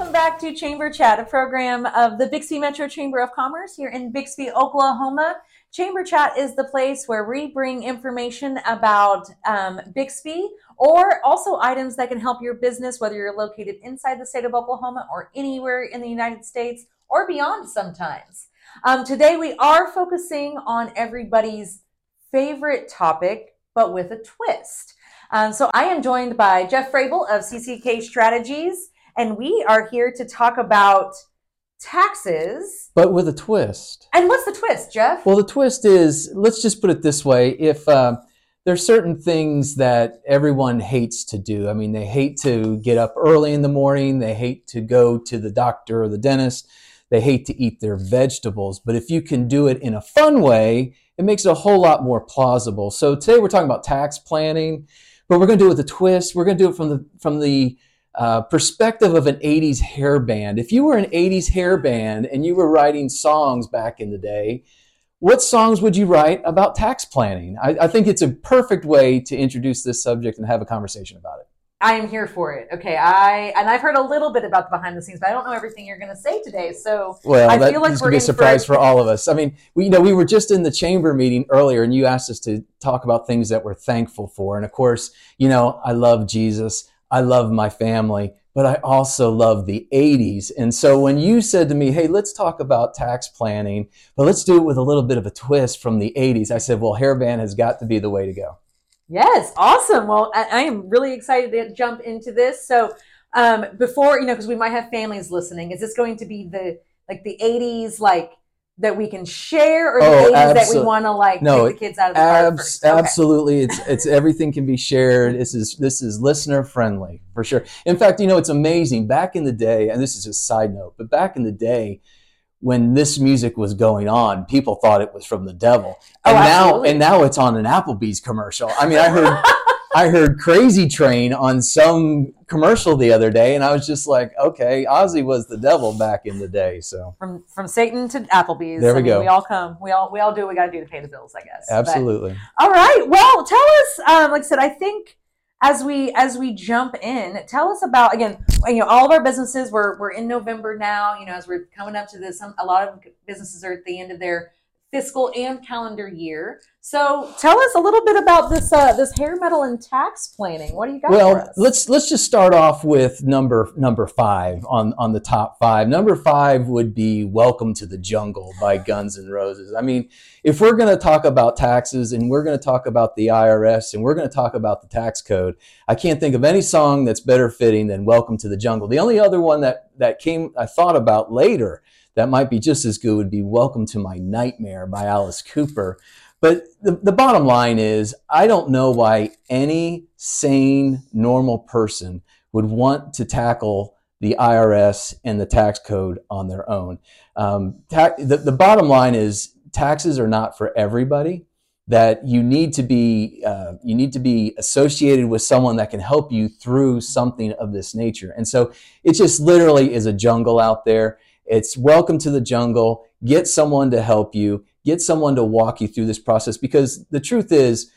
welcome back to Chamber Chat, a program of the Bixby Metro Chamber of Commerce here in Bixby, Oklahoma. Chamber Chat is the place where we bring information about um, Bixby or also items that can help your business, whether you're located inside the state of Oklahoma or anywhere in the United States or beyond sometimes. Um, today, we are focusing on everybody's favorite topic, but with a twist. Um, so I am joined by Jeff Frable of CCK Strategies, and we are here to talk about taxes. But with a twist. And what's the twist, Jeff? Well, the twist is let's just put it this way: if uh, there's certain things that everyone hates to do. I mean, they hate to get up early in the morning. They hate to go to the doctor or the dentist. They hate to eat their vegetables. But if you can do it in a fun way, it makes it a whole lot more plausible. So today we're talking about tax planning but we're going to do it with a twist. We're going to do it from the from the uh, perspective of an 80s hair band. If you were an 80s hair band and you were writing songs back in the day, what songs would you write about tax planning? I, I think it's a perfect way to introduce this subject and have a conversation about it. I am here for it. Okay, I and I've heard a little bit about the behind the scenes, but I don't know everything you're going to say today. So well, I that, feel like we're could be a surprise for, for all of us. I mean, we you know we were just in the chamber meeting earlier, and you asked us to talk about things that we're thankful for, and of course, you know, I love Jesus, I love my family, but I also love the 80s. And so when you said to me, "Hey, let's talk about tax planning, but let's do it with a little bit of a twist from the 80s," I said, "Well, hairband has got to be the way to go." Yes, awesome. Well, I, I am really excited to jump into this. So, um, before you know, because we might have families listening, is this going to be the like the '80s, like that we can share, or the Oh, '80s that we want to like No, take the kids out of the Abs-? Okay. Absolutely, it's it's everything can be shared. This is this is listener friendly for sure. In fact, you know it's amazing. Back in the day, and this is a side note, but back in the day, when this music was going on, people thought it was from the devil, Oh, and now absolutely. and now it's on an Applebee's commercial. I mean, I heard I heard Crazy Train on some commercial the other day, and I was just like, okay, Ozzy was the devil back in the day. So from from Satan to Applebee's. There we I mean, go. We all come. We all we all do what we got to do to pay the bills, I guess. But- absolutely. all right. Well, tell us. Um, like I said, I think as we as we jump in, tell us about again. You know, all of our businesses. We're we're in November now. You know, as we're coming up to this, some, a lot of businesses are at the end of their fiscal and calendar year. So, tell us a little bit about this uh, this hair metal and tax planning. What do you got for Well, us? let's let's just start off with number number five on on the top five. Number five would be "Welcome to the Jungle" by Guns N' Roses. I mean, if we're going to talk about taxes and we're going to talk about the IRS and we're going to talk about the tax code, I can't think of any song that's better fitting than "Welcome to the Jungle." The only other one that that came I thought about later that might be just as good would be "Welcome to My Nightmare" by Alice Cooper. But the, the bottom line is, I don't know why any sane, normal person would want to tackle the IRS and the tax code on their own. Um, ta- the, the bottom line is, taxes are not for everybody. That you need to be uh, you need to be associated with someone that can help you through something of this nature. And so it just literally is a jungle out there. It's welcome to the jungle. Get someone to help you. Get someone to walk you through this process because the truth is,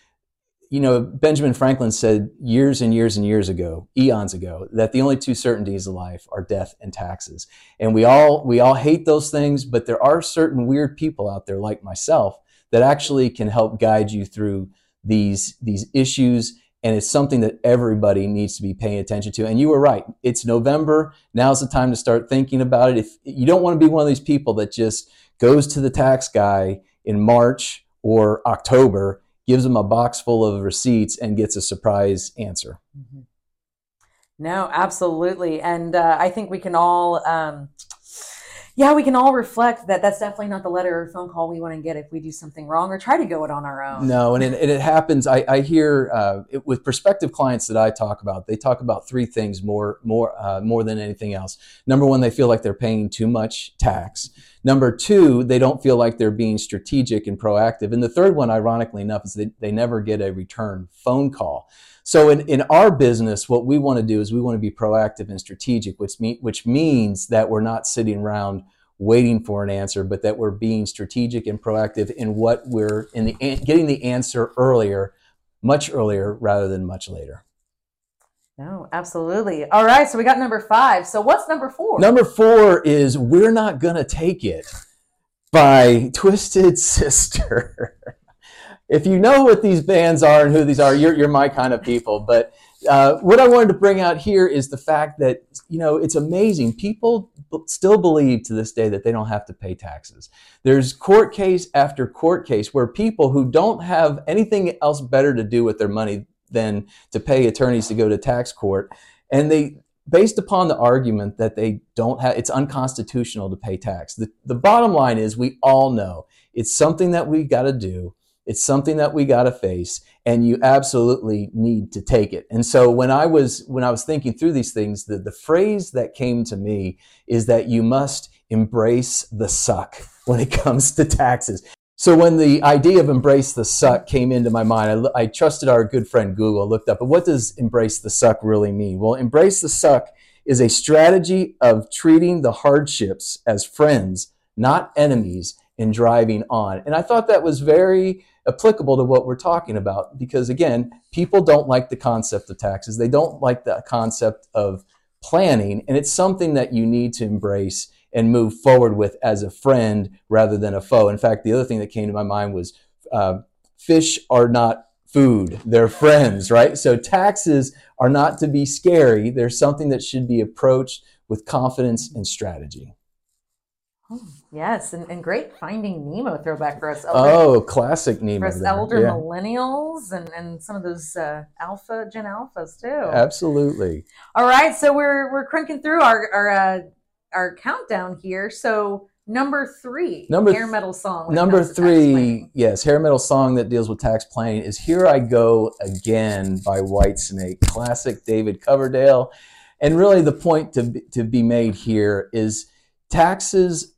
you know, Benjamin Franklin said years and years and years ago, eons ago, that the only two certainties of life are death and taxes. And we all we all hate those things, but there are certain weird people out there like myself that actually can help guide you through these these issues and it's something that everybody needs to be paying attention to. And you were right. It's November. Now's the time to start thinking about it. If you don't want to be one of these people that just goes to the tax guy in March or October, gives him a box full of receipts and gets a surprise answer. Mhm. No, absolutely, and uh, I think we can all, um, yeah, we can all reflect that that's definitely not the letter or phone call we want to get if we do something wrong or try to go it on our own. No, and it, and it happens. I, I hear uh, it, with prospective clients that I talk about, they talk about three things more more uh, more than anything else. Number one, they feel like they're paying too much tax. Number two, they don't feel like they're being strategic and proactive. And the third one, ironically enough, is they, they never get a return phone call. So in, in our business, what we want to do is we want to be proactive and strategic, which, mean, which means that we're not sitting around waiting for an answer, but that we're being strategic and proactive in what we're in the getting the answer earlier, much earlier rather than much later. No, absolutely. All right, so we got number five. So what's number four? Number four is We're Not Gonna Take It by Twisted Sister. if you know what these bands are and who these are, you're, you're my kind of people. But uh, what I wanted to bring out here is the fact that, you know, it's amazing. People b- still believe to this day that they don't have to pay taxes. There's court case after court case where people who don't have anything else better to do with their money than to pay attorneys to go to tax court. And they, based upon the argument that they don't have, it's unconstitutional to pay tax. The, the bottom line is we all know it's something that we got to do. It's something that we got to face and you absolutely need to take it. And so when I was, when I was thinking through these things, the, the phrase that came to me is that you must embrace the suck when it comes to taxes. So when the idea of embrace the suck came into my mind, I, I trusted our good friend Google, looked up, but what does embrace the suck really mean? Well, embrace the suck is a strategy of treating the hardships as friends, not enemies, and driving on. And I thought that was very applicable to what we're talking about because, again, people don't like the concept of taxes. They don't like the concept of planning, and it's something that you need to embrace and move forward with as a friend rather than a foe. In fact, the other thing that came to my mind was uh, fish are not food, they're friends, right? So taxes are not to be scary, they're something that should be approached with confidence and strategy. Oh, yes, and, and great finding Nemo throwback for us. Elder, oh, classic Nemo. For us there. elder Yeah. millennials and, and some of those uh, alpha, Gen Alphas too. Absolutely. All right, so we're we're cranking through our our uh, our countdown here. So number three, Number hair metal song. Number comes to tax three, yes, hair metal song that deals with tax planning is Here I Go Again by Whitesnake, classic David Coverdale. And really, the point to, to be made here is taxes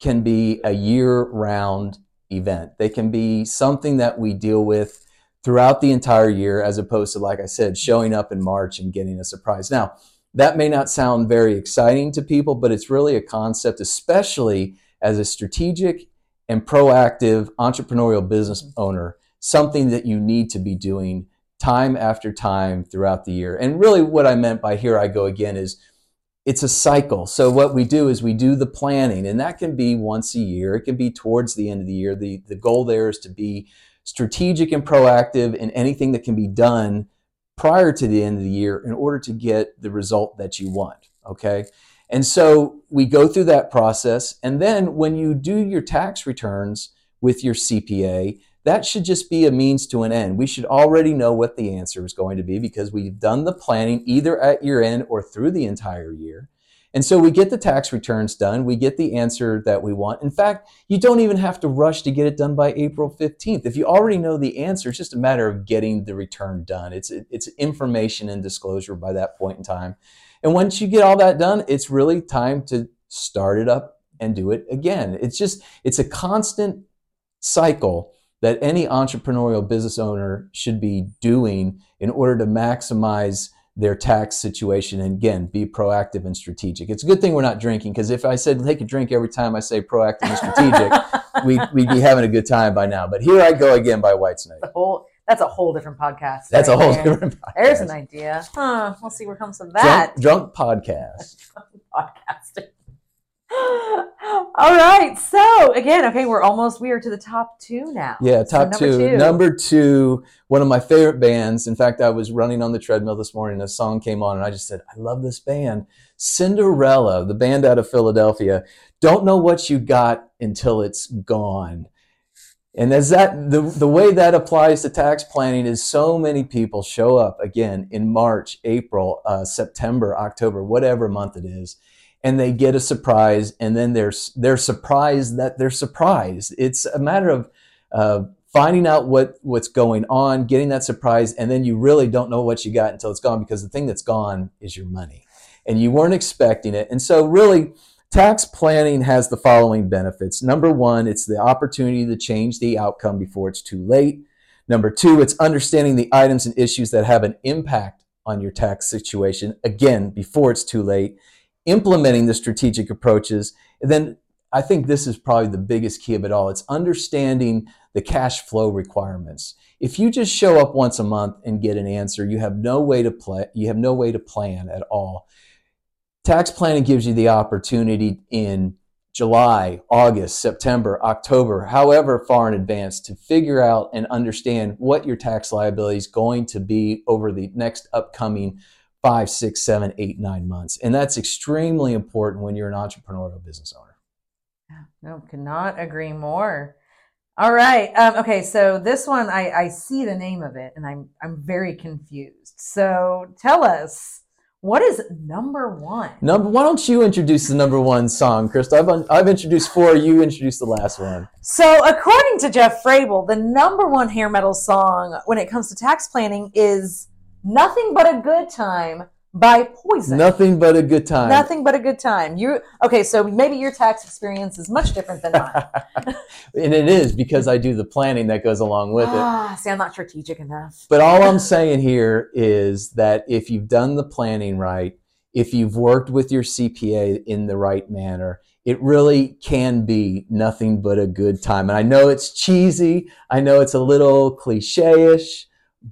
can be a year round event. They can be something that we deal with throughout the entire year, as opposed to, like I said, showing up in March and getting a surprise. Now, that may not sound very exciting to people, but it's really a concept, especially as a strategic and proactive entrepreneurial business mm-hmm. owner, something that you need to be doing time after time throughout the year. And really, what I meant by here I go again is it's a cycle. So, what we do is we do the planning, and that can be once a year, it can be towards the end of the year. The, the goal there is to be strategic and proactive in anything that can be done prior to the end of the year in order to get the result that you want. Okay. And so we go through that process. And then when you do your tax returns with your CPA, that should just be a means to an end. We should already know what the answer is going to be because we've done the planning either at year end or through the entire year. And so we get the tax returns done. We get the answer that we want. In fact, you don't even have to rush to get it done by April 15th. If you already know the answer, it's just a matter of getting the return done. It's, it's information and disclosure by that point in time. And once you get all that done, it's really time to start it up and do it again. It's just, it's a constant cycle that any entrepreneurial business owner should be doing in order to maximize their tax situation and again be proactive and strategic. It's a good thing we're not drinking because if I said take a drink every time I say proactive and strategic, we'd, we'd be having a good time by now. But here I go again by Whitesnake. The whole that's a whole different podcast. That's right a whole there. different podcast. There's an idea. Huh. We'll see where comes from that. drunk, drunk podcast. podcasting. All right. So again, okay, we're almost we are to the top two now. Yeah, So top number two. two. Number two, one of my favorite bands. In fact, I was running on the treadmill this morning, a song came on, and I just said, I love this band. Cinderella, the band out of Philadelphia. Don't know what you got until it's gone. And as that the, the way that applies to tax planning is so many people show up again in March, April, uh, September, October, whatever month it is, and they get a surprise, and then they're they're surprised that they're surprised. It's a matter of uh, finding out what what's going on, getting that surprise, and then you really don't know what you got until it's gone because the thing that's gone is your money, and you weren't expecting it. And so, really, tax planning has the following benefits. Number one, it's the opportunity to change the outcome before it's too late. Number two, it's understanding the items and issues that have an impact on your tax situation again before it's too late. Implementing the strategic approaches, then I think this is probably the biggest key of it all. It's understanding the cash flow requirements. If you just show up once a month and get an answer, you have no way to play, you have no way to plan at all. Tax planning gives you the opportunity in July, August, September, October, however far in advance to figure out and understand what your tax liability is going to be over the next upcoming five, six, seven, eight, nine months. And that's extremely important when you're an entrepreneurial business owner. No, cannot agree more. All right. Um, okay, so this one I, I see the name of it and I'm I'm very confused. So tell us what is number one? Number. Why don't you introduce the number one song, Crystal? I've I've introduced four. You introduced the last one. So according to Jeff Frable, the number one hair metal song when it comes to tax planning is "Nothing But a Good Time" by Poison. Nothing but a good time. Nothing but a good time. You okay? So maybe your tax experience is much different than mine. and it is because I do the planning that goes along with it. ah, see, I'm not strategic enough. But all I'm saying here is that if you've done the planning right, if you've worked with your CPA in the right manner, it really can be nothing but a good time. And I know it's cheesy, I know it's a little cliche ish,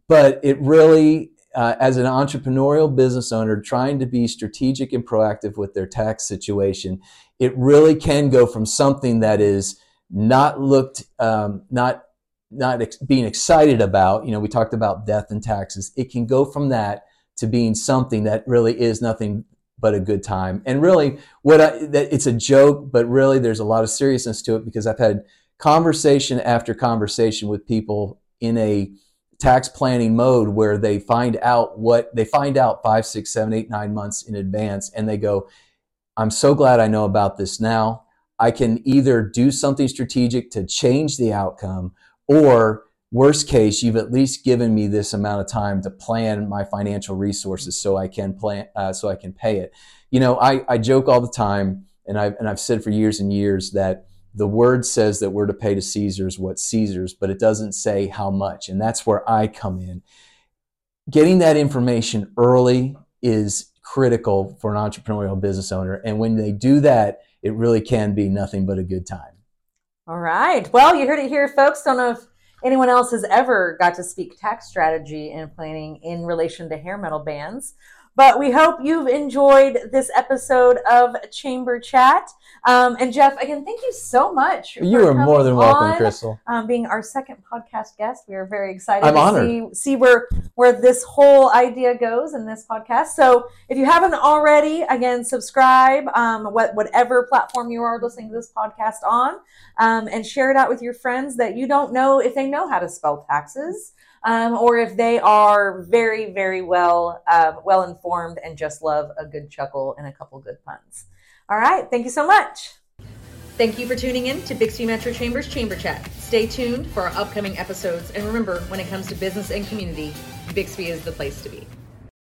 but it really uh, as an entrepreneurial business owner trying to be strategic and proactive with their tax situation, it really can go from something that is not looked, um, not not ex- being excited about. You know, we talked about death and taxes. It can go from that to being something that really is nothing but a good time. And really, what I, that it's a joke, but really there's a lot of seriousness to it because I've had conversation after conversation with people in a tax planning mode where they find out what they find out five, six, seven, eight, nine months in advance, and they go, "I'm so glad I know about this now. I can either do something strategic to change the outcome, or worst case, you've at least given me this amount of time to plan my financial resources so I can plan, uh, so I can pay it." You know, I, I joke all the time, and I've and I've said for years and years that the word says that we're to pay to Caesar's what Caesar's, but it doesn't say how much. And that's where I come in. Getting that information early is critical for an entrepreneurial business owner. And when they do that, it really can be nothing but a good time. All right. Well, you heard it here, folks. Don't know if anyone else has ever got to speak tax strategy and planning in relation to hair metal bands. But we hope you've enjoyed this episode of Chamber Chat. Um, and Jeff, again, thank you so much. You are more than welcome, on, Crystal. Um, being our second podcast guest, we are very excited I'm to honored. see see where where this whole idea goes in this podcast. So, if you haven't already, again, subscribe, um, what, whatever platform you are listening to this podcast on, um, and share it out with your friends that you don't know if they know how to spell taxes um, or if they are very, very well uh, well informed and just love a good chuckle and a couple good puns. All right, thank you so much. Thank you for tuning in to Bixby Metro Chambers Chamber Chat. Stay tuned for our upcoming episodes, and remember, when it comes to business and community, Bixby is the place to be.